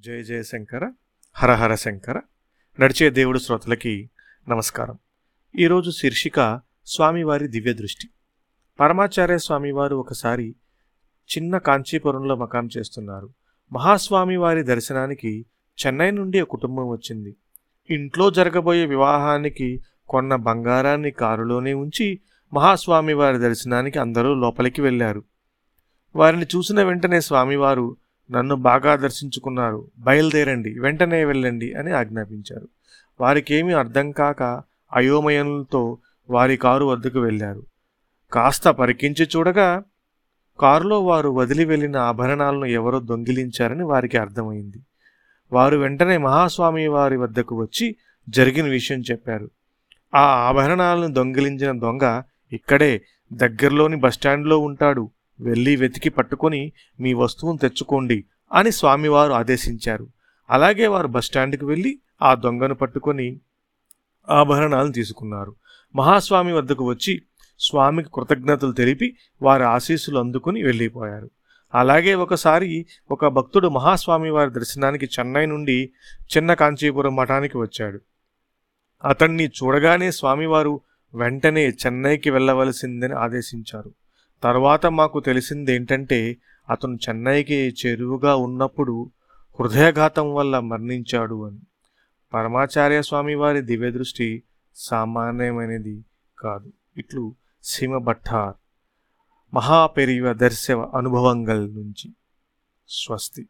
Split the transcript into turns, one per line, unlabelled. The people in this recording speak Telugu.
జయ జయ శంకర హరహర శంకర. నడిచే దేవుడు శ్రోతలకి నమస్కారం. ఈరోజు శీర్షిక స్వామివారి దివ్య దృష్టి. పరమాచార్య స్వామివారు ఒకసారి చిన్న కాంచీపురంలో మకాం చేస్తున్నారు. మహాస్వామి వారి దర్శనానికి చెన్నై నుండి ఒక కుటుంబం వచ్చింది. ఇంట్లో జరగబోయే వివాహానికి కొన్న బంగారాన్ని కారులోనే ఉంచి మహాస్వామి వారి దర్శనానికి అందరూ లోపలికి వెళ్ళారు. వారిని చూసిన వెంటనే స్వామివారు నన్ను బాగా దర్శించుకున్నారు. బయలుదేరండి వెంటనే వెళ్ళండి అని ఆజ్ఞాపించారు. వారికేమీ అర్థం కాక అయోమయంతో వారి కారు వద్దకు వెళ్ళారు. కాస్త పరికించి చూడగా కారులో వారు వదిలి వెళ్ళిన ఆభరణాలను ఎవరో దొంగిలించారని వారికి అర్థమైంది. వారు వెంటనే మహాస్వామి వారి వద్దకు వచ్చి జరిగిన విషయం చెప్పారు. ఆ ఆభరణాలను దొంగిలించిన దొంగ ఇక్కడే దగ్గరలోని బస్టాండ్లో ఉంటాడు. వెళ్ళి వెతికి పట్టుకొని మీ వస్తువును తెచ్చుకోండి అని స్వామివారు ఆదేశించారు. అలాగే వారు బస్టాండ్కి వెళ్ళి ఆ దొంగను పట్టుకొని ఆభరణాలను తీసుకున్నారు. మహాస్వామి వద్దకు వచ్చి స్వామికి కృతజ్ఞతలు తెలిపి వారి ఆశీస్సులు అందుకుని వెళ్ళిపోయారు. అలాగే ఒకసారి ఒక భక్తుడు మహాస్వామి వారి దర్శనానికి చెన్నై నుండి చిన్న కాంచీపురం మఠానికి వచ్చాడు. అతన్ని చూడగానే స్వామివారు వెంటనే చెన్నైకి వెళ్ళవలసిందని ఆదేశించారు. తర్వాత మాకు తెలిసిందేంటంటే అతను చెన్నైకి చేరువుగా ఉన్నప్పుడు హృదయఘాతం వల్ల మరణించాడు అని. పరమాచార్య స్వామి వారి దివ్య దృష్టి సామాన్యమైనది కాదు. ఇట్లు సీమ భట్టార్ మహాపెరివ దర్శవ అనుభవంగల్ నుంచి. స్వస్తి.